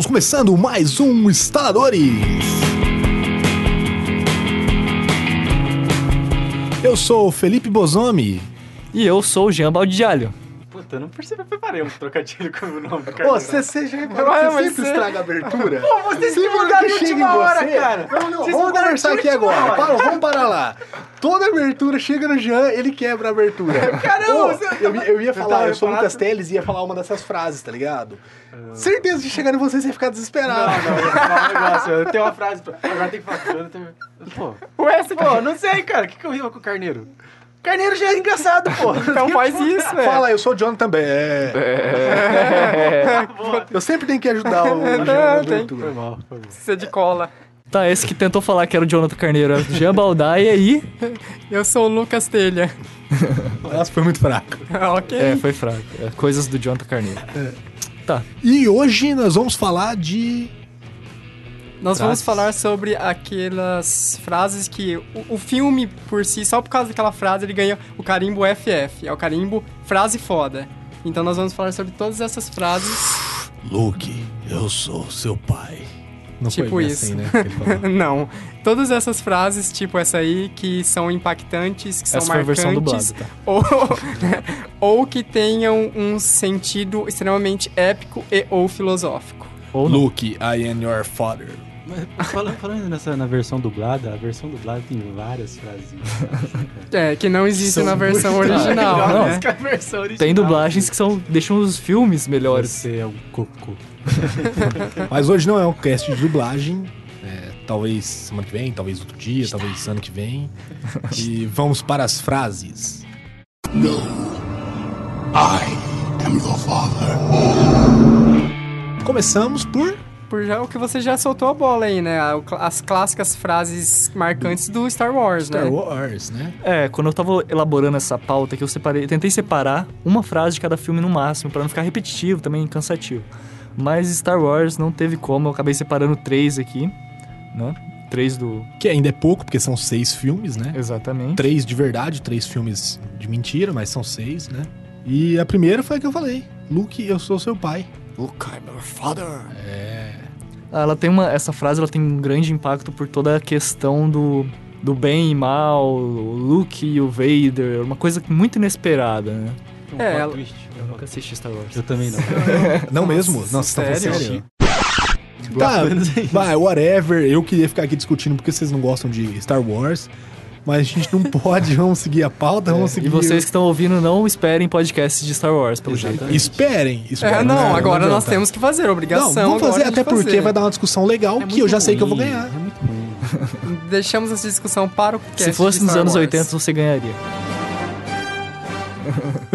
Estamos começando mais um Instaladores. Eu sou Felipe Bozomi. E eu sou o Jean Baldialho. Puta, eu não percebi, preparei um trocadilho com o nome do Ô, cara. você, você já reparou Ué, que mas você sempre você- estraga a abertura? Pô, vocês Sempre mudaram de última hora, você- cara. Não, não, Vocês vamos conversar aqui agora. Para, vamos parar lá. Toda abertura chega no Jean, ele quebra a abertura. Caramba, Ô, você- eu, eu ia falar, eu sou o? Lucas Teles e ia falar uma dessas frases, tá ligado? Certeza de chegar em você, você ia ficar Não, desesperado. não, eu vou falar um negócio. Eu tenho uma frase pra... Agora tem que falar. Pô, Ué, você pô, não sei, cara. O que, que eu rimo com o carneiro? Carneiro já é engraçado, pô. então faz isso, velho. Fala, eu sou o John também. É. Eu sempre tenho que ajudar o Jean na tem. abertura. Foi mal, foi mal. Precisa de cola. Tá, esse que tentou falar que era o Jonathan Carneiro era o Jean Baldai, e aí... Eu sou o Lucas Telha. Nossa, foi muito fraco. ok. É, foi fraco. É, coisas do Jonathan Carneiro. Tá. E hoje nós vamos falar de. Nós vamos Frases. falar sobre aquelas frases que o, o filme por si, só por causa daquela frase, ele ganha o carimbo FF. É o carimbo frase foda. Então nós vamos falar sobre todas essas frases. Luke, eu sou seu pai. Não Tipo isso. assim, né? Não. Todas essas frases, tipo essa aí, que são impactantes, que são Essa foi a versão marcantes. dublada, tá? ou, ou que tenham um sentido extremamente épico e ou filosófico. Ou. Luke, I am your father. Mas falando, falando nessa, na versão dublada, a versão dublada tem várias frases. É, que não existe São na versão original, Não, né? que a versão original. Tem dublagens que são, deixam os filmes melhores. Você é um cocô. Mas hoje não é um cast de dublagem. É, talvez semana que vem, talvez outro dia, talvez ano que vem. E vamos para as frases. I am your father. Começamos por. Por já, o que você já soltou a bola aí, né? As clássicas frases marcantes do Star Wars, Star né? Wars, né? É, quando eu tava elaborando essa pauta que eu separei, tentei separar uma frase de cada filme no máximo, pra não ficar repetitivo, também cansativo. Mas Star Wars não teve como, eu acabei separando três aqui, né? Três do... Que ainda é pouco, porque são seis filmes, né? Exatamente. Três de verdade, três filmes de mentira, mas são seis, né? E a primeira foi a que eu falei. Luke, eu sou seu pai. Luke, I'm your father. Ah, Ela tem uma. Essa frase ela tem um grande impacto por toda a questão do, do bem e mal, o Luke e o Vader, uma coisa muito inesperada, né? Um É, ela- twist. Eu nunca assisti Star Wars. Eu também não. Não mesmo? Nossa, tá falando sério? sério? Tá, vai, whatever. Eu queria ficar aqui discutindo porque vocês não gostam de Star Wars. Mas a gente não pode, vamos seguir a pauta, vamos seguir. E vocês que estão ouvindo, não esperem podcasts de Star Wars, pelo jeito. Esperem, esperem. É, não, agora nós adianta. temos que fazer, Não, obrigação. vamos fazer até porque fazer. vai dar uma discussão legal É que eu já muito sei que eu vou ruim, ganhar. É muito ruim. Deixamos essa discussão para o cast Se fosse de nos anos Wars. 80, você ganharia.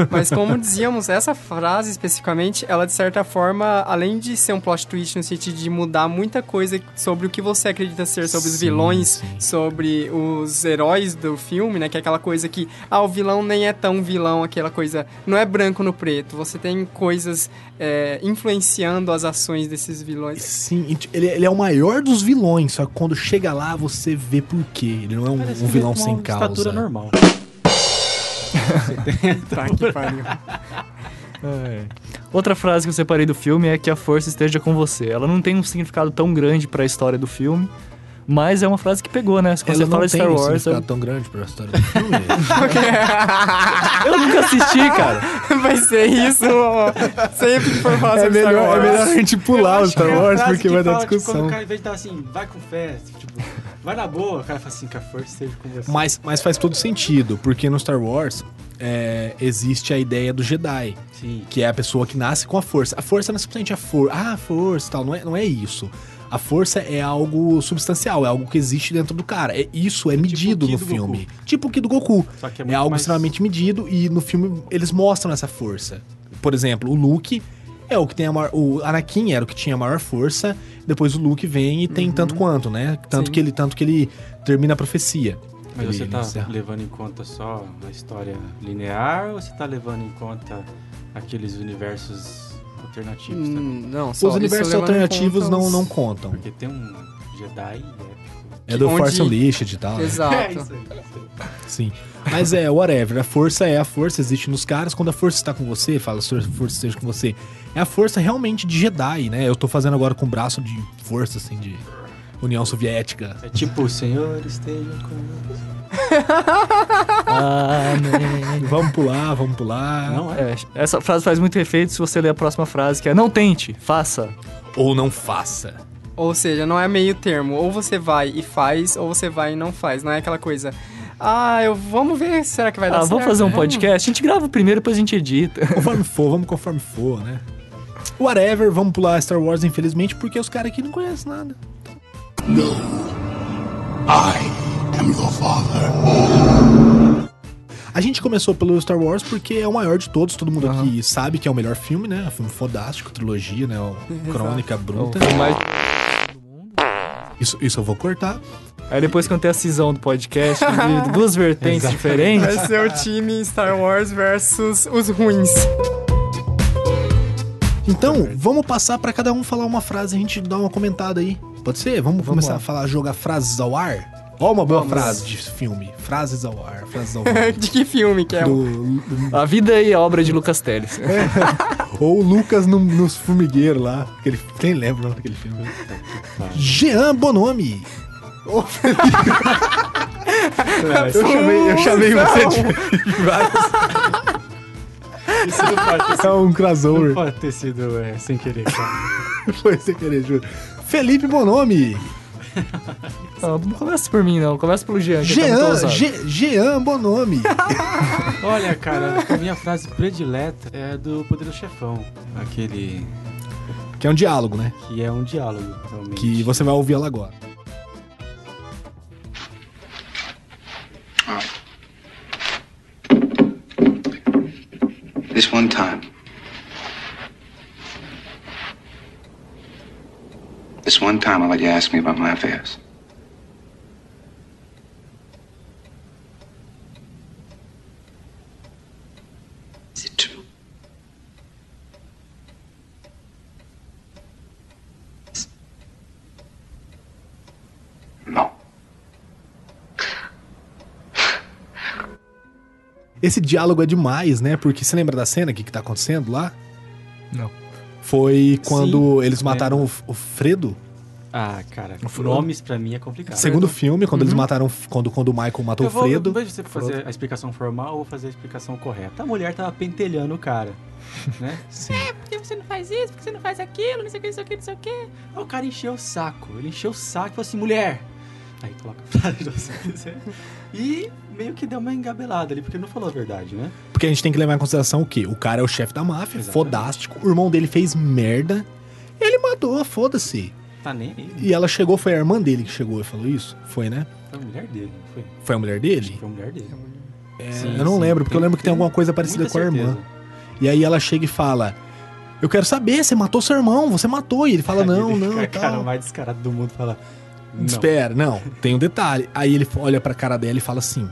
Mas como dizíamos, essa frase especificamente, ela de certa forma, além de ser um plot twist no sentido de mudar muita coisa sobre o que você acredita ser sobre os Sim, vilões, sim. sobre os heróis do filme, né? Que é aquela coisa que, ah, o vilão nem é tão vilão, aquela coisa, não é branco no preto. Você tem coisas é, influenciando as ações desses vilões. Sim, ele, ele é o maior dos vilões, só que quando chega lá você vê por quê. Ele não é um, um vilão sem uma causa. estatura normal. Tá, que pariu. É. Outra frase que eu separei do filme é que a força esteja com você. Ela não tem um significado tão grande pra história do filme, mas é uma frase que pegou, né? Quando Ela você fala Star um Wars, eu, significado tão grande pra história do filme. eu nunca assisti, cara. Vai ser isso ó. sempre que for falar é, sobre Star melhor, é Wars. melhor a gente pular o Star É Wars frase porque que vai dar fala, tipo, discussão. quando o cara, em vez de estar assim, vai com fé, tipo, vai na boa, o cara fala assim, que a força esteja com você. Mas, mas faz todo sentido, porque no Star Wars é, existe a ideia do Jedi, Sim. que é a pessoa que nasce com a força. A força não é simplesmente a força, ah, a força e tal, não é, não é isso. A força é algo substancial, é algo que existe dentro do cara. É, isso é medido o Ki no filme. Tipo o Ki do Goku. Que é É, algo mais- extremamente medido e no filme eles mostram essa força. Por exemplo, o Luke é o que tem a maior. O Anakin era o que tinha a maior força. Depois o Luke vem e tem tanto quanto, né? Tanto Sim. que ele tanto que ele termina a profecia. Mas Ele- você tá encerra. levando em conta só a história linear ou você tá levando em conta aqueles universos alternativos também? Hum, não, só Os universos alternativos não, os- não contam. Porque tem um Jedi épico É do Onde- Force Unleashed e tal. né? Exato. Sim. Mas é, whatever. A força é a força, existe nos caras. Quando a força está com você, fala, se a força esteja com você. É a força realmente de Jedi, né? Eu tô fazendo agora com o braço de força, assim, de União Soviética. É tipo, o Senhor esteja com... Amém. Vamos pular, vamos pular. Não é? É, essa frase faz muito efeito se você ler a próxima frase, que é não tente, faça. Ou não faça. Ou seja, não é meio termo. Ou você vai e faz, ou você vai e não faz. Não é aquela coisa. Ah, eu vamos ver, será que vai dar Ah, certo? vamos fazer um É. podcast? A gente grava primeiro, depois a gente edita. Conforme for, vamos conforme for, né? Whatever, vamos pular Star Wars, infelizmente, porque os caras aqui não conhecem nada. No. I am your father. A gente começou pelo Star Wars porque é o maior de todos, todo mundo aqui sabe que é o melhor filme, né? É um filme fodástico, trilogia, né? O Crônica Bruta. Mas- Isso, isso eu vou cortar. Aí depois quando tem a cisão do podcast, de duas vertentes diferentes. Vai ser o time Star Wars versus os ruins. Então, vamos passar pra cada um falar uma frase e a gente dá uma comentada aí. Pode ser? Vamos, começar lá. a falar, jogar frases ao ar? Ó, uma boa frase de filme. Frases ao ar, frases ao ar. De que filme que é? Do, A vida e a obra de Lucas Teles. ou o Lucas no- nos formigueiros lá. Aquele, quem lembra o nome daquele filme? Jean Bonomi. Ô, Felipe. eu, chamei, eu chamei você de vários. Isso não pode ter sido, É um não crossover. pode ter sido é, sem querer, cara. Foi sem querer, juro. Felipe Bonomi. Não, não começa por mim, não. Começa pelo Jean, que tá muito Jean, ousado. Je- Jean Bonomi. Olha, cara, a minha frase predileta é do Poder do Chefão. Aquele Que é um diálogo, né? que é um diálogo, realmente. Que você vai ouvir ela agora. This one time. This one time, I'll let you ask me about my affairs. Is it true? No. Esse diálogo é demais, né? Porque você lembra da cena? Que, que tá acontecendo lá? Não. Foi quando eles lembro. mataram o, o Fredo. Ah, cara, nomes pra mim é complicado. Segundo filme, quando eles mataram. Quando, quando o Michael matou eu o vou, Fredo. De você fazer a explicação formal, vou fazer a explicação correta. A mulher tava pentelhando o cara, né? Sim. Por que você não faz isso? Por que você não faz aquilo? Não sei o que, não sei o que, não sei o que. Aí o cara encheu o saco. Ele encheu o saco e falou assim, mulher. Aí coloca a frase de você. E meio que deu uma engabelada ali, porque não falou a verdade, né? Porque a gente tem que levar em consideração o quê? O cara é o chefe da máfia, Exatamente. fodástico. O irmão dele fez merda. Ele matou, foda-se. Tá nem aí. E ela chegou, foi a irmã dele que chegou e falou isso? Foi, né? Foi a mulher dele, foi? Foi a mulher dele? Foi a mulher dele. É, Sim, eu não sim. lembro, porque eu Tem- lembro que tem tem alguma coisa parecida com a irmã. certeza. E aí ela chega e fala: Eu quero saber, você matou seu irmão, você matou. E ele fala: Não, ele não, a cara mais descarado do mundo fala. Não. Espera, não, tem um detalhe. Aí ele olha pra cara dela e fala assim: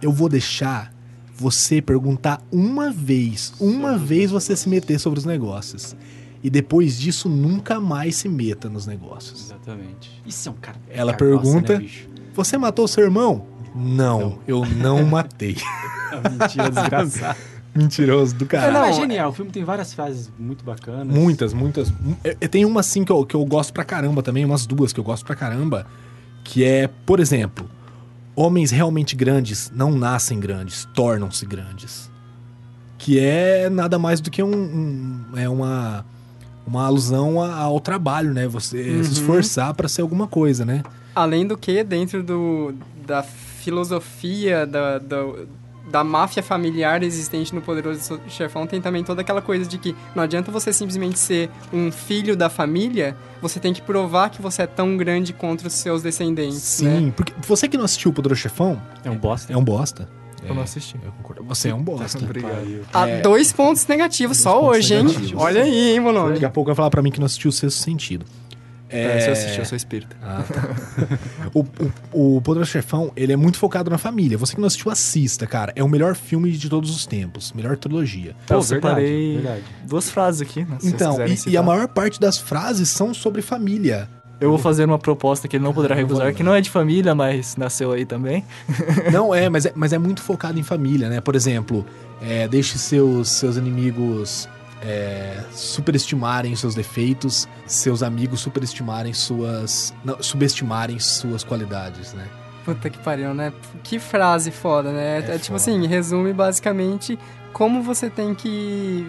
Eu vou deixar você perguntar uma vez, uma vez você se meter sobre os negócios. E depois disso, nunca mais se meta nos negócios. Exatamente. Isso é um cara. Ela carroça, pergunta- Né? Você matou seu irmão? Não, Não. eu não matei. É mentira desgraçada. Mentiroso do É, cara. não, é genial. O filme tem várias frases muito bacanas. Muitas, muitas. É, Tem uma assim que eu, que eu gosto pra caramba também, umas duas que eu gosto pra caramba. Que é, por exemplo, homens realmente grandes não nascem grandes, tornam-se grandes. Que é nada mais do que um, um- é uma, uma alusão ao trabalho, né? Você se esforçar pra ser alguma coisa, né? Além do que, dentro do, da filosofia da, da, da máfia familiar existente no Poderoso Chefão, tem também toda aquela coisa de que não adianta você simplesmente ser um filho da família, você tem que provar que você é tão grande contra os seus descendentes, Sim, né? porque você que não assistiu o Poderoso Chefão É um bosta. é um bosta. Eu não assisti. Eu concordo. Você é um bosta. Obrigado. Há É. dois pontos negativos só pontos hoje, hein? negativos. Olha aí, hein, Mononi? Daqui a pouco vai falar pra mim que não assistiu o Sexto Sentido. É, se eu assistir, eu sou espírita. Ah, tá. o, o, o Poderoso Chefão, ele é muito focado na família. Você que não assistiu, assista, cara. É o melhor filme de todos os tempos. Melhor trilogia. eu Pô, separei verdade, duas frases aqui, né? então, e, e a maior parte das frases são sobre família. Eu vou fazer uma proposta que ele não poderá recusar, que não é de família, mas nasceu aí também. Não, é mas, é, mas é muito focado em família, né? Por exemplo, é, deixe seus, seus inimigos é, superestimarem seus defeitos, seus amigos superestimarem suas. Não, subestimarem suas qualidades, né? Puta que pariu, né? Que frase foda, né? É, É tipo foda. assim, resume basicamente como você tem que.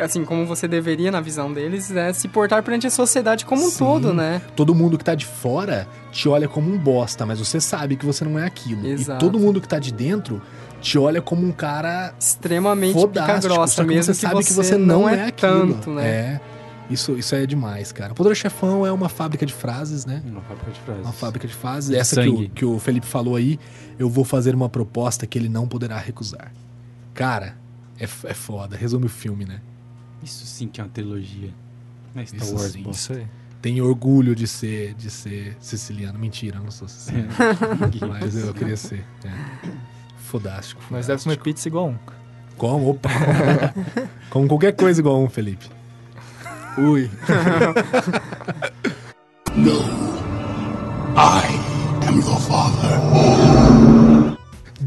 Assim, como você deveria, na visão deles, né? Se portar perante a sociedade como um Sim. todo, né? Todo mundo que tá de fora te olha como um bosta, mas você sabe que você não é aquilo. Exato. E todo mundo que tá de dentro te olha como um cara Extremamente fodástico. pica-grossa, só que mesmo você sabe que você não, é, aquilo. tanto, né? É. Isso, isso é demais, cara. O Poderoso Chefão é uma fábrica de frases, né? Uma fábrica de frases. Uma fábrica de frases. De Essa que o, que o Felipe falou aí, eu vou fazer uma proposta que ele não poderá recusar. Cara, é, é foda. Resume o filme, né? Isso sim que é uma trilogia. Não é Star Isso Wars, sim. Isso aí. Tenho orgulho de ser, de ser siciliano. Mentira, eu não sou siciliano. mas eu queria ser. É. Fodástico. Mas deve comer pizza igual um. Como? Opa! Como qualquer coisa igual um, Felipe. Ui. No. I am your father.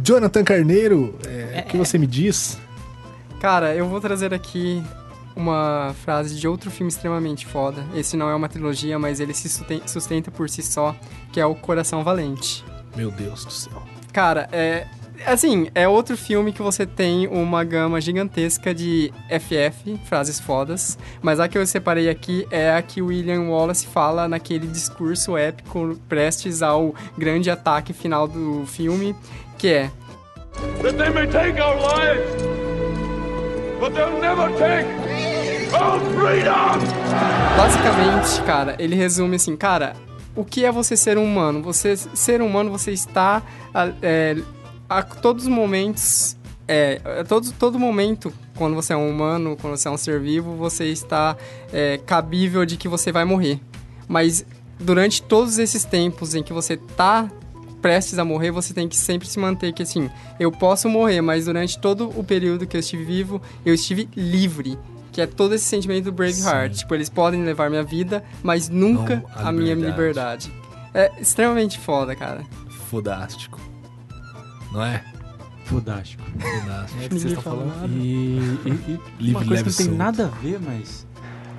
Jonathan Carneiro, é, o que você me diz? Cara, eu vou trazer aqui uma frase de outro filme extremamente foda. Esse não é uma trilogia, mas ele se susten- sustenta por si só, que é o Coração Valente. Meu Deus do céu. Cara, é. Assim, é outro filme que você tem uma gama gigantesca de FF, frases fodas, mas a que eu separei aqui é a que o William Wallace fala naquele discurso épico prestes ao grande ataque final do filme, que é that they may take our lives, but they'll never take! Basicamente, cara, ele resume assim, cara, o que é você ser humano? Você ser humano, você está a, é, a todos os momentos, é, a todo, todo momento, quando você é um humano, quando você é um ser vivo, você está é, cabível de que você vai morrer. Mas durante todos esses tempos em que você tá prestes a morrer, você tem que sempre se manter que assim, eu posso morrer, mas durante todo o período que eu estive vivo, eu estive livre. Que é todo esse sentimento do Braveheart. Sim. Tipo, eles podem levar minha vida, mas nunca Não a a, minha liberdade. É extremamente foda, cara. Fodástico. Não é? Fodástico. Fodástico. É o que vocês estão falando. E, e, e Livre, uma coisa que não tem solto. nada a ver, mas...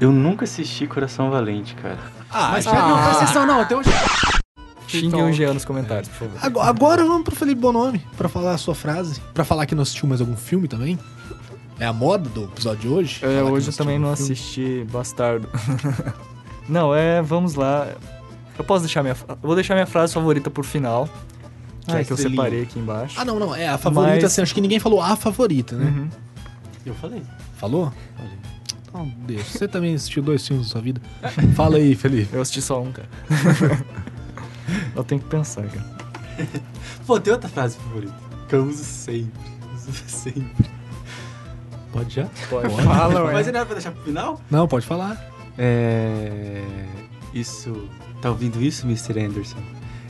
Eu nunca assisti Coração Valente, cara. Ah, Mas já- não, presta atenção, não. Tem um... Xinguem o Jean nos comentários, por favor. Agora, agora vamos pro Felipe Bonomi pra falar a sua frase. Pra falar que não assistiu mais algum filme também. É a moda do episódio de hoje? É, hoje eu também não filme. assisti Bastardo. não, é, vamos lá. Eu posso deixar minha. eu Vou deixar minha frase favorita por final. Que Ah, é a que eu separei aqui embaixo. Ah, não, não. É a favorita, Mas- assim. Acho que ninguém falou a favorita, né? Uhum. Eu falei. Falou? Falei. Então, deixa. Você também assistiu dois filmes na sua vida. Fala aí, Felipe. Eu assisti só um, cara. eu tenho que pensar, cara. Pô, tem outra frase favorita. Que eu uso sempre. Uso sempre. Pode já? Pode. Fala, ué. Mas não era pra deixar pro final? Não, pode falar. É... Isso... Tá ouvindo isso, Mr. Anderson?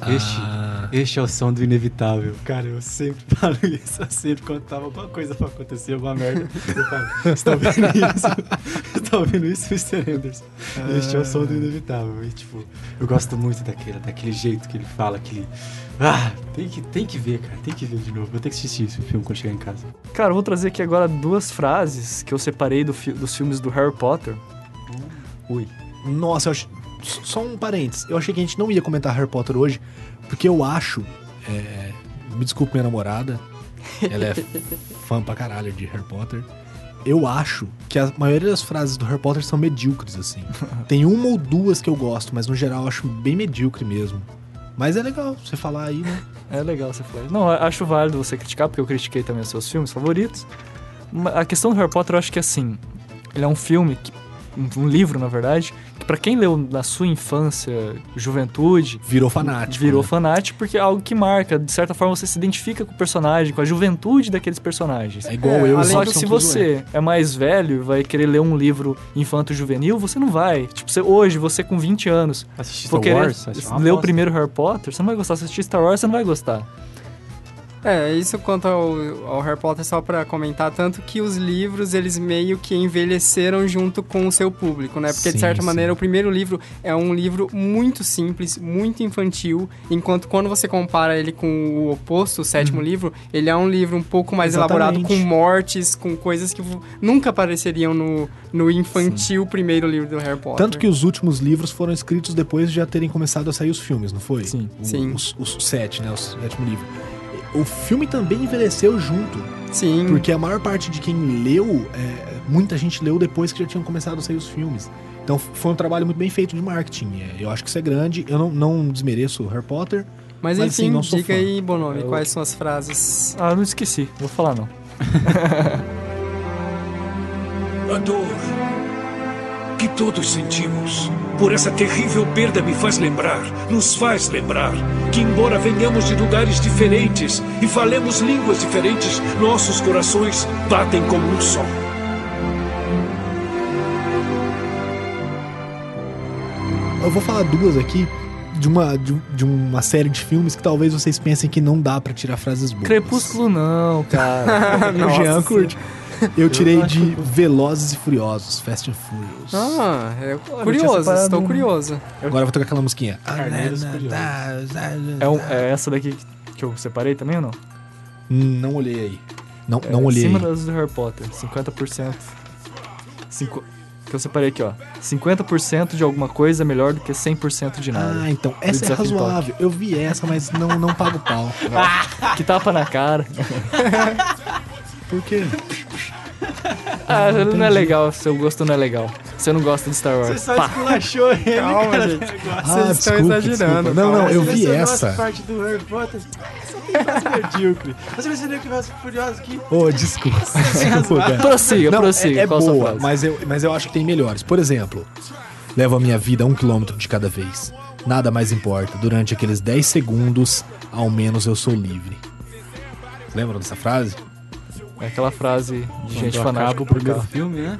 Este, Ah, este é o som do inevitável. Cara, eu sempre falo isso. Eu sempre quando tava alguma coisa pra acontecer, alguma merda. Eu falo, você tá ouvindo isso? Tá ouvindo isso, Mr. Anderson? Este é o som do inevitável. E, tipo, eu gosto muito daquele, daquele jeito que ele fala, aquele... Ah, tem que, tem que ver, cara. Tem que ver de novo. Vou ter que assistir esse filme quando chegar em casa. Cara, eu vou trazer aqui agora duas frases que eu separei do fi- dos filmes do Harry Potter. Ui. Nossa, eu ach... só um parênteses. Eu achei que a gente não ia comentar Harry Potter hoje, porque eu acho. é, Me desculpe, minha namorada. Ela é fã pra caralho de Harry Potter. Eu acho que a maioria das frases do Harry Potter são medíocres, assim. Tem uma ou duas que eu gosto, mas no geral eu acho bem medíocre mesmo. Mas é legal você falar aí, né? É legal você falar. Não, eu acho válido você criticar, porque eu critiquei também os seus filmes favoritos. A questão do Harry Potter, eu acho que assim, ele é um filme, que, um livro, na verdade, que pra quem leu na sua infância, juventude, Virou fanático. virou né? fanático, porque é algo que marca. De certa forma, você se identifica com o personagem, com a juventude daqueles personagens. É igual É, eu e Só que se você é mais velho e vai querer ler um livro infanto-juvenil, você não vai. Tipo, você- hoje, você com 20 anos, Assistir for Star querer Wars? Ler o primeiro Harry Potter, você não vai gostar. Se assistir Star Wars, você não vai gostar. É, isso quanto ao, ao Harry Potter, só pra comentar, tanto que os livros, eles meio que envelheceram junto com o seu público, né? Porque, de Sim, certa sim. maneira, o primeiro livro é um livro muito simples, muito infantil, enquanto quando você compara ele com o oposto, o sétimo livro, ele é um livro um pouco mais elaborado, com. Exatamente. mortes, com coisas que nunca apareceriam no, no infantil primeiro livro do Harry Potter. Tanto que os últimos livros foram escritos depois de já terem começado a sair os filmes, não foi? Sim. O- Sim. Os, os sete, né? O sétimo livro. O filme também envelheceu junto. Sim. Porque a maior parte de quem leu, é, muita gente leu depois que já tinham começado a sair os filmes. Então foi um trabalho muito bem feito de marketing. É, eu acho que isso é grande. Eu não, não desmereço o Harry Potter. Mas, Mas, enfim, assim, não sou diga fã. aí, Bonomi, Eu- quais são as frases? Ah, não esqueci. Vou falar não. A dor que todos sentimos por essa terrível perda me faz lembrar, nos faz lembrar, que embora venhamos de lugares diferentes e falemos línguas diferentes, nossos corações batem como um só. Eu vou falar duas aqui de uma, de, de uma série de filmes que talvez vocês pensem que não dá pra tirar frases boas. Crepúsculo não, cara. o Jean curte. Eu tirei de Velozes e Furiosos, Fast and Furious. Ah, é curioso, estou curioso. Agora eu vou tocar aquela musiquinha. Carneiros é, um- é essa daqui que eu separei também ou não? Não olhei aí. Não, É, não olhei Acima aí. das do Harry Potter, 50%. Cinco... Que eu separei aqui, ó. 50% de alguma coisa é melhor do que 100% de nada. Ah, então, essa é razoável. Eu vi essa, mas não, não pago pau. Que tapa na cara. Por quê? Ah, não é legal, seu gosto não é legal. Você não gosta de Star Você Wars. só Pá. esculachou ele, Calma, cara. gente. Ah, Vocês estão exagerando, desculpa. Não, não, eu Você vi essa. parte do Harry Potter. Medíocre. Você mencionou que Velozes e Furiosos aqui. Ô, desculpa. desculpa. Prossiga, Não, prossiga. é, é boa, mas eu, mas eu acho que tem melhores. Por exemplo, levo a minha vida a um quilômetro de cada vez. Nada mais importa. Durante aqueles 10 segundos, ao menos eu sou livre. Lembram dessa frase? É aquela frase de gente fanática acaba o por primeiro filme, né?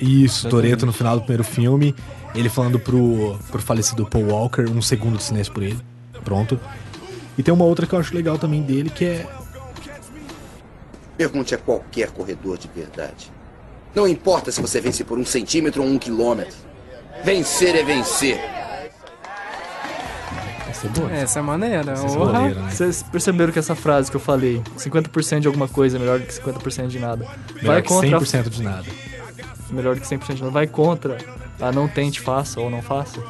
Isso, Toreto no final do primeiro filme, ele falando pro, pro falecido Paul Walker, um segundo de silêncio por ele. Pronto. E tem uma outra que eu acho legal também dele, que é. Pergunte a qualquer corredor de verdade. Não importa se você vence por um centímetro ou um quilômetro. Vencer é vencer. Essa é boa. Essa é maneira. É né? Vocês perceberam que essa frase que eu falei, 50% de alguma coisa é melhor do que 50% de nada. Melhor vai que contra. 100% de nada. Melhor do que 100% de nada. Vai contra. A não tente, faça ou não faça.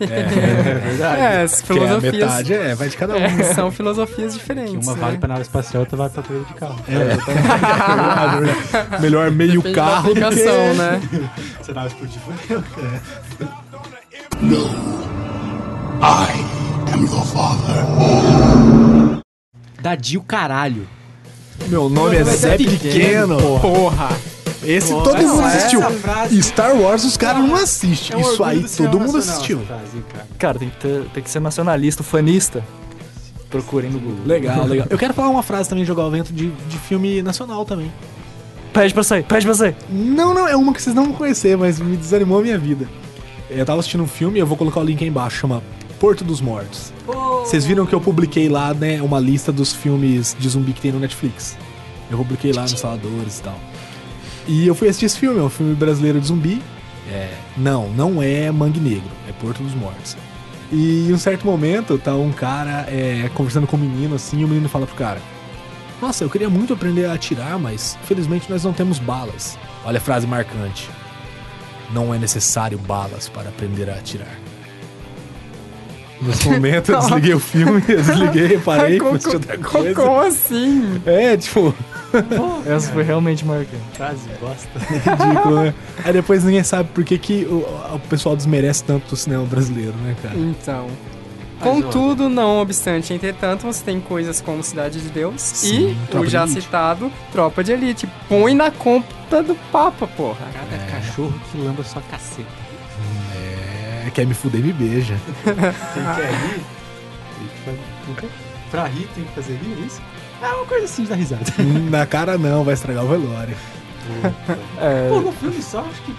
É, as Que é a filosofias metade, é, vai de cada um. né? são filosofias diferentes. Uma né? vale pra nave espacial, outra vale pra corrida de carro. Melhor meio Depende da carro do que... né? Se a nave explodir, fodeu. No. I am your father. Dadio caralho. Meu nome é Zé Pequeno. Porra! Esse Porra. todo mundo assistiu. frase- Star Wars os caras não assistem. É um Isso aí cinema todo mundo nacional assistiu. frase, cara. Cara, tem que, ter- tem que ser nacionalista, fanista. Procurem no Google. Legal, legal. Eu quero falar uma frase também, jogar o vento de, de filme nacional também. Pede pra sair, pede pra sair. Não, não, é uma que vocês não vão conhecer, mas me desanimou a minha vida. Eu tava assistindo um filme, eu vou colocar o link aí embaixo, chama Porto dos Mortos. Vocês viram que eu publiquei lá, né, uma lista dos filmes de zumbi que tem no Netflix. Eu publiquei lá nos saladores e tal. E eu fui assistir esse filme, é um filme brasileiro de zumbi. É, não, não é Mangue Negro, é Porto dos Mortos. E em um certo momento, tá um cara é, conversando com um menino assim, e o menino fala pro cara: Nossa, eu queria muito aprender a atirar, mas felizmente nós não temos balas. Olha a frase marcante. Não é necessário balas para aprender a atirar. Nesse momento eu desliguei o filme, eu desliguei, parei, Como- comecei outra coisa. Como assim? É, tipo, Essa foi realmente marcante. Frase bosta. ridículo, né? Aí depois ninguém sabe por que, que o, o pessoal desmerece tanto o cinema brasileiro, né, cara? Então. Contudo, não obstante, entretanto, você tem coisas como Cidade de Deus Sim, e o já citado Tropa de Elite. Põe na conta do Papa, porra. Cada cachorro que lamba sua caceta. É, quer me fuder, me beija. Quem quer rir, tem que fazer- pra rir tem que fazer rir, é isso? É uma coisa assim de dar risada. Na cara não, vai estragar o velório. É, Pô, no filme só, acho que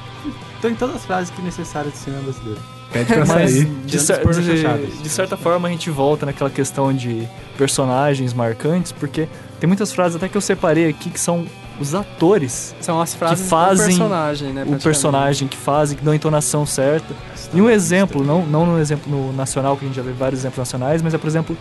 tem todas as frases que necessárias do cinema brasileiro. Pede pra Mas sair. de, cer- de- de certa forma a gente volta naquela questão de personagens marcantes, porque tem muitas frases até que eu separei aqui que são os atores, São as frases fazem do personagem, né? o personagem que fazem, que dão a entonação certa. E um exemplo, não, não no exemplo no nacional, que a gente já vê vários exemplos nacionais, mas é, por exemplo,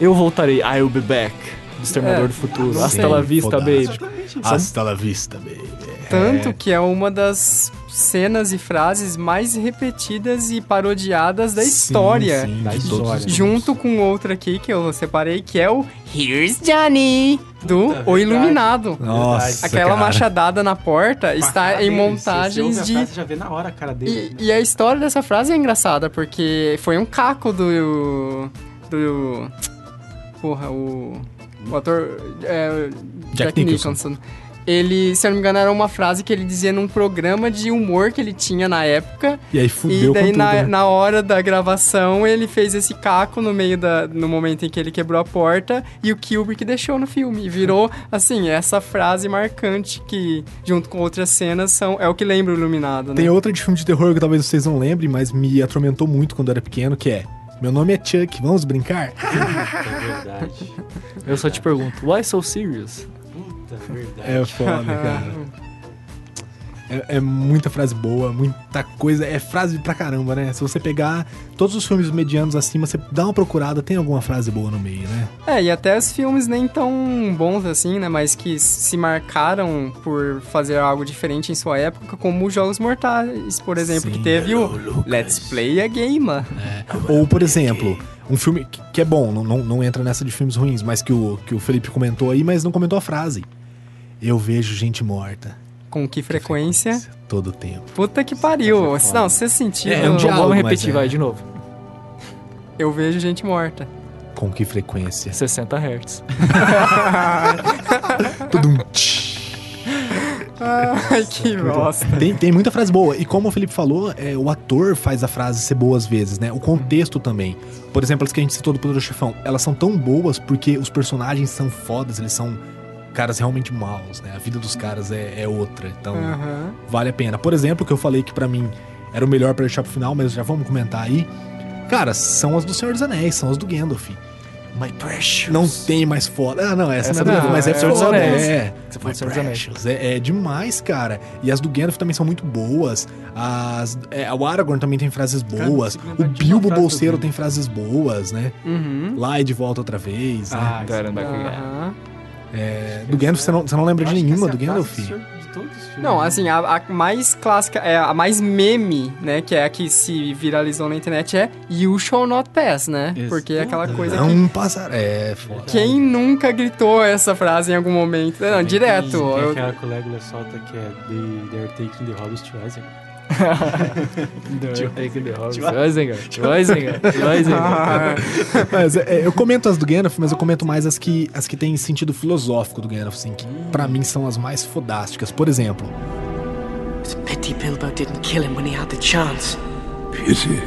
Eu Voltarei, I'll Be Back, do Exterminador É, do Futuro. sim, Hasta la vista, fodástico. baby. Hasta la vista, baby. Tanto que é uma das cenas e frases mais repetidas e parodiadas da Sim, história. sim, Da história. Junto com outra aqui que eu separei, que é o Here's Johnny, do Puta, O verdade. Iluminado. Nossa, Aquela cara. machadada na porta Com a está em dele, montagens de. frase, Você já vê na hora a cara dele. E, e a história dessa frase é engraçada, porque foi um caco do. do. Porra, o. O ator. é, Jack Jack, Nicholson. Nicholson. Ele, se eu não me engano, era uma frase que ele dizia num programa de humor que ele tinha na época. E aí E fudeu daí, com tudo, na, né? na hora da gravação, ele fez esse caco no meio da. no momento em que ele quebrou a porta e o Kubrick deixou no filme. E virou, assim, essa frase marcante que, junto com outras cenas, são, é o que lembra o Iluminado, né? Tem outra de filme de terror que talvez vocês não lembrem, mas me atormentou muito quando eu era pequeno, que é... Meu nome é Chuck, vamos brincar? É verdade. Eu só te pergunto, why so serious? Puta, verdade. É foda, cara. É, é muita frase boa, muita coisa. É frase pra caramba, né? Se você pegar todos os filmes medianos acima, você dá uma procurada, tem alguma frase boa no meio, né? É, e até os filmes nem tão bons assim, né? Mas que se marcaram por fazer algo diferente em sua época, como os Jogos Mortais, por exemplo, Sim. que teve o Lucas. Let's Play a Game. Ou, por exemplo, um filme que- que é bom, não, não, não entra nessa de filmes ruins, mas que o, que o Felipe comentou aí, mas não comentou a frase. Eu vejo gente morta. Com que frequência? Todo tempo. Puta que pariu. Não, você sentiu. É, é um diálogo, Vamos repetir, é. vai, de novo. Eu vejo gente morta. Com que frequência? 60 Hz. Tudo um. Ai, que bosta. Tem, tem muita frase boa. E como o Felipe falou, é, o ator faz a frase ser boa às vezes, né? O contexto também. Por exemplo, as que a gente citou do Poderoso Chefão, elas são tão boas porque os personagens são fodas, eles são caras realmente maus, né? A vida dos caras é, é outra. Então, Aham. vale a pena. Por exemplo, que eu falei que pra mim era o melhor pra deixar pro final, mas já vamos comentar aí. Cara, são as do Senhor dos Anéis, são as do Gandalf. My precious. Não tem mais foda. Ah, não, essa, Essa não é do não, Gandalf, mas é, é Senhor dos. Anéis. É. Você My Senhor dos Anéis. Precious. É, é demais, cara. E as do Gandalf também são muito boas. As, é, o Aragorn também tem frases Cara, boas. consigo o Bilbo Bolseiro tem frases boas, né? Uhum. Lá e de volta outra vez. né? Ah, Caramba, Aham. É, do Gandalf, você não, você não lembra de nenhuma do é Gandalf? frase de todos os filmes, Não, assim, a, a mais clássica, é a mais meme, né? Que é a que se viralizou na internet é You Shall Not Pass, né? Isso. Porque é aquela coisa que Não passar. É, foda. Quem nunca gritou essa frase em algum momento? Não, direto. Tem, tem Eu- aquela que o Legolas solta que é They, they're taking the hobbits to Isaac. Schwarzenegger. Schwarzenegger. Mas é, eu comento as do Gandalf, mas eu comento mais as que, as que têm sentido filosófico do Gandalf, assim, que pra mim são as mais fodásticas. Por exemplo, It's a pity Bilbo didn't kill him when he had the chance. Pity.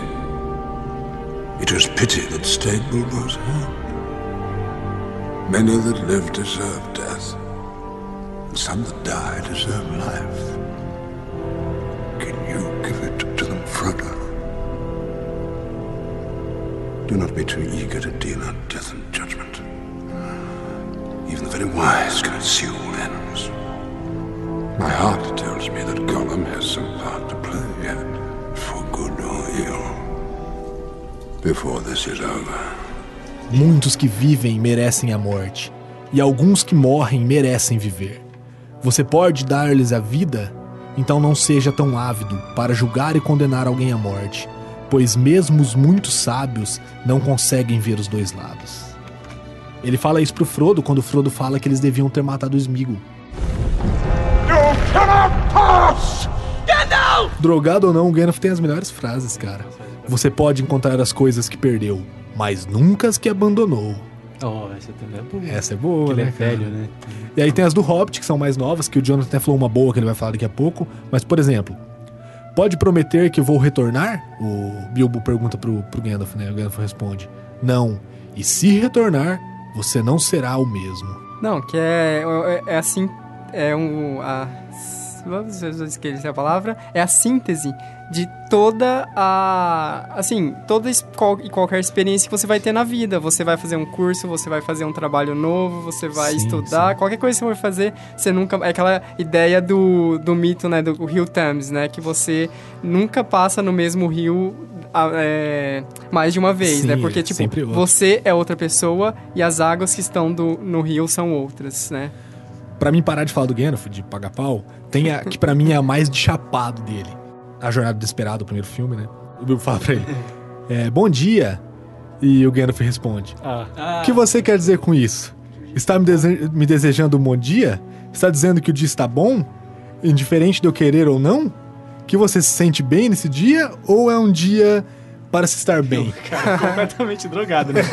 It was pity that stayed Bilbo's hand. Many that live deserve death, and some that die deserve life. Can you give it to them, Frodo? Do not be too eager to deal out death and judgment. Even the very wise cannot see all ends. My heart tells me that Gollum has some part to play yet, for good or ill. Before this is over. muitos que vivem merecem a morte, e alguns que morrem merecem viver. Você pode dar-lhes a vida? Então não seja tão ávido para julgar e condenar alguém à morte, pois mesmo os muito sábios não conseguem ver os dois lados. Ele fala isso pro Frodo quando o Frodo fala que eles deviam ter matado o Sméagol. Drogado ou não, o Gandalf tem as melhores frases, cara. Você pode encontrar as coisas que perdeu, mas nunca as que abandonou. Oh, essa também é boa. Essa é boa, né? é velho, né? E aí tem as do Hobbit, que são mais novas, que o Jonathan até falou uma boa que ele vai falar daqui a pouco. Mas, por exemplo, pode prometer que vou retornar? O Bilbo pergunta pro, pro Gandalf, né? O Gandalf responde: Não. E se retornar, você não será o mesmo. Não, que é, é, é assim. É um. A, eu esqueci a palavra, é a síntese de toda a, assim, toda e qualquer experiência que você vai ter na vida. Você vai fazer um curso, você vai fazer um trabalho novo, você vai Sim, estudar, qualquer coisa que você for fazer, você nunca, é aquela ideia do, do mito, né, do rio Thames, né, que você nunca passa no mesmo rio é, mais de uma vez, Sim, né, porque, tipo, você é outra pessoa e as águas que estão do, no rio são outras, né. Pra mim parar de falar do Gandalf, de pagar pau, tem a que pra mim é a mais de chapado dele. A Jornada do Desesperado, o primeiro filme, né? O Bilbo fala pra ele, é, bom dia, e o Gandalf responde, Ah, o que você quer dizer com isso? Está me, dese- me desejando um bom dia? Está dizendo que o dia está bom? Indiferente de eu querer ou não? Que você se sente bem nesse dia? Ou é um dia para se estar bem? completamente drogado, né?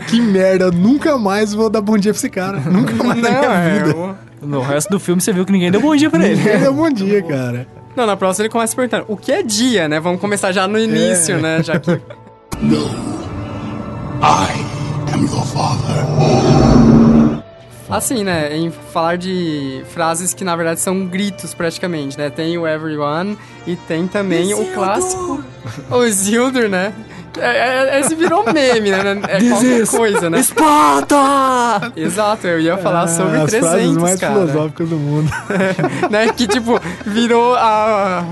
que merda, eu nunca mais vou dar bom dia pra esse cara. Nunca mais na Não, minha é, vida. o- No resto do filme você viu que ninguém deu bom dia pra ele. Ninguém deu bom dia, cara. Não, na próxima ele começa perguntando, o que é dia, né? Vamos começar já no início, É. né? Já que... I am your father. Assim, né? Em falar de frases que na verdade são gritos praticamente, né? Tem o Everyone e tem também o clássico. O Isildur, né? É, é, esse virou meme, né? É qualquer coisa, né? Esparta! Exato, eu ia falar sobre Ah, As frases 300, mais cara. filosóficas do mundo. né? Que, tipo, virou a...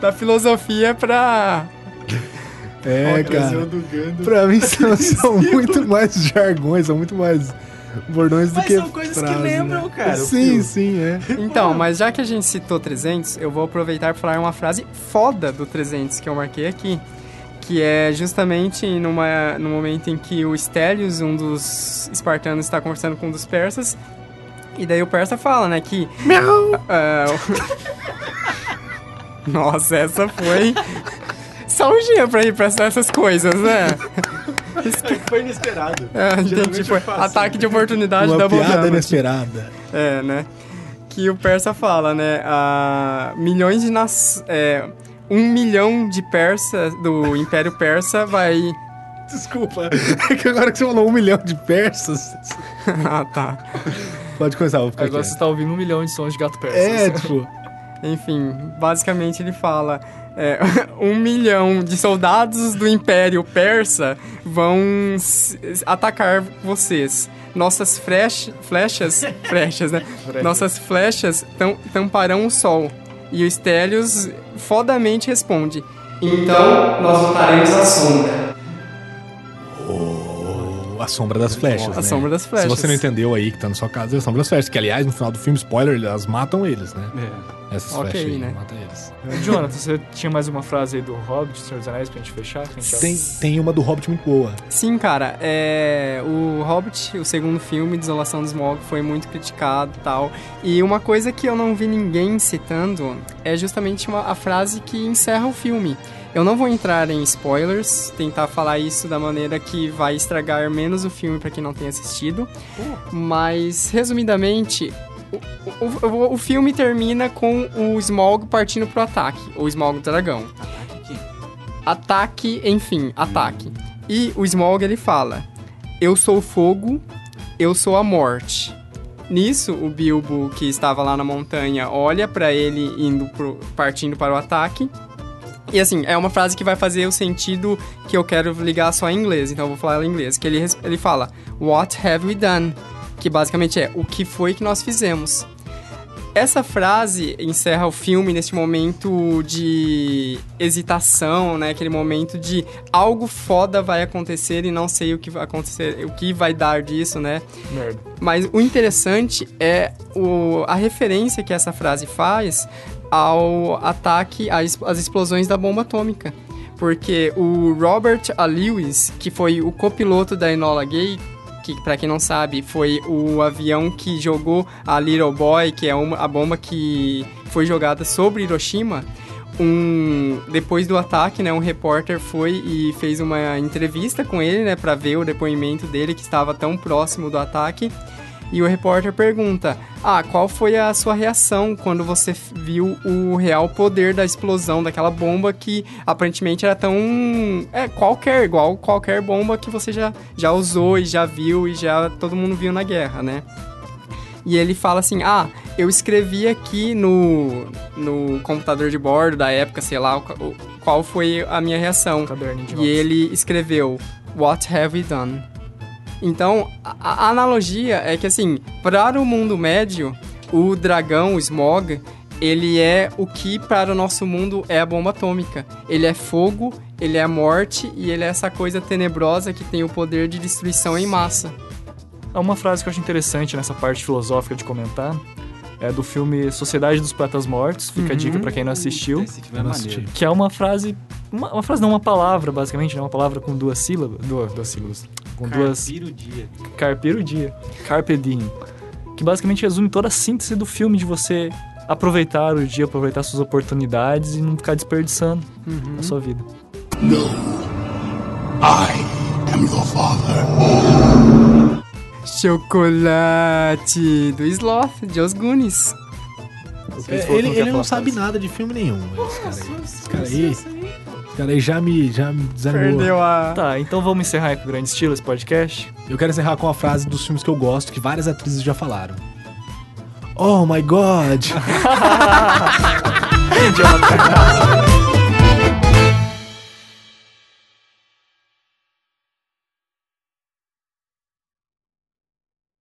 Da filosofia pra... É, cara. Pra mim são, são muito mais jargões, são muito mais bordões do Mas que são coisas que frases, lembram, né? cara, Sim, filme. sim, é. Então, mas já que a gente citou 300, eu vou aproveitar para falar uma frase foda do 300 que eu marquei aqui. Que é justamente numa, no momento em que o Stelios, um dos espartanos, está conversando com um dos persas. E daí o persa fala, né, que... ah, o- Nossa, essa foi... Só um dia pra ir pra essas coisas, né? Foi inesperado. É, Geralmente entendi, foi eu faço. ataque de oportunidade Uma da piada Damage. inesperada. É, né? Que o persa fala, né? ah, milhões de nas... é, um milhão de persas do Império Persa vai. Desculpa, é que agora que você falou um milhão de persas... ah, tá. Pode começar, vou ficar Agora quieto. você tá ouvindo um milhão de sons de gato persa. É, tipo... Enfim, basicamente ele fala: é, um milhão de soldados do Império Persa vão atacar vocês. Nossas frech- flechas, flechas, né? Nossas flechas tam- tamparão o sol. E o Stelios fodamente responde: Então nós lutaremos à sombra. A sombra das flechas, A né? sombra das flechas. Se você não entendeu aí que tá na sua casa, é a sombra das flechas. Que, aliás, no final do filme, spoiler, elas matam eles, né? Essas Ok, flechas aí, né? matam eles. Jonathan, você tinha mais uma frase aí do Hobbit, Senhor dos Anéis, pra gente fechar? Que a gente já- Tem, tem uma do Hobbit muito boa. Sim, cara, é... o Hobbit, o segundo filme, Desolação do Smog, foi muito criticado e tal. E uma coisa que eu não vi ninguém citando é justamente uma, a frase que encerra o filme. Eu não vou entrar em spoilers, tentar falar isso da maneira que vai estragar menos o filme pra quem não tem assistido. Mas, resumidamente, o, o, o- filme termina com o Smog partindo pro ataque, o Smog do dragão. Ataque, enfim, ataque. E o Smog ele fala: Eu sou o fogo, eu sou a morte. Nisso, o Bilbo, que estava lá na montanha, olha pra ele indo pro, partindo para o ataque. E assim, é uma frase que vai fazer o sentido que eu quero ligar só em inglês, então eu vou falar ela em inglês. Que ele, ele fala: What have we done? Que basicamente é: O que foi que nós fizemos? Essa frase encerra o filme nesse momento de hesitação, né? Aquele momento de algo foda vai acontecer e não sei o que vai acontecer, o que vai dar disso, né? Merda. Mas o interessante é o, a referência que essa frase faz ao ataque às, explosões da bomba atômica. Porque o Robert A. Lewis, que foi o copiloto da Enola Gay, que para quem não sabe, foi o avião que jogou a Little Boy, que é uma, a bomba que foi jogada sobre Hiroshima. Um, depois do ataque, né, um repórter foi e fez uma entrevista com ele, né, para ver o depoimento dele que estava tão próximo do ataque. E o repórter pergunta: "Ah, qual foi a sua reação quando você viu o real poder da explosão daquela bomba que aparentemente era tão é qualquer igual qualquer bomba que você já já usou e já viu e já todo mundo viu na guerra, né?" E ele fala assim: Ah, eu escrevi aqui no, no computador de bordo da época, sei lá, qual foi a minha reação. E ele escreveu: What have we done? Então, a, a analogia é que, assim, para o mundo médio, o dragão, o Smog, ele é o que para o nosso mundo é a bomba atômica. Ele é fogo, ele é a morte e ele é essa coisa tenebrosa que tem o poder de destruição em massa. Há uma frase que eu acho interessante nessa parte filosófica de comentar. É do filme Sociedade dos Poetas Mortos. Fica a dica pra quem não assistiu. Esse filme é não. Que é uma frase. Uma, uma frase, não, uma palavra, basicamente, né? Uma palavra com duas sílabas. Duas, duas sílabas. Com duas. Carpir o dia. Carpir o dia. Carpe diem. Que basicamente resume toda a síntese do filme de você aproveitar o dia, aproveitar suas oportunidades e não ficar desperdiçando a sua vida. No. I am your father. Chocolate do Sloth, de Os Goonies. Chris É, ele ele não sabe nada de filme nenhum. Esse cara aí. Esse cara aí, cara aí já me, já me desanimou. Perdeu a. Tá, então vamos encerrar aí com o grande estilo esse podcast. Eu quero encerrar com a frase dos filmes que eu gosto, que várias atrizes já falaram. Oh my god! Idiota.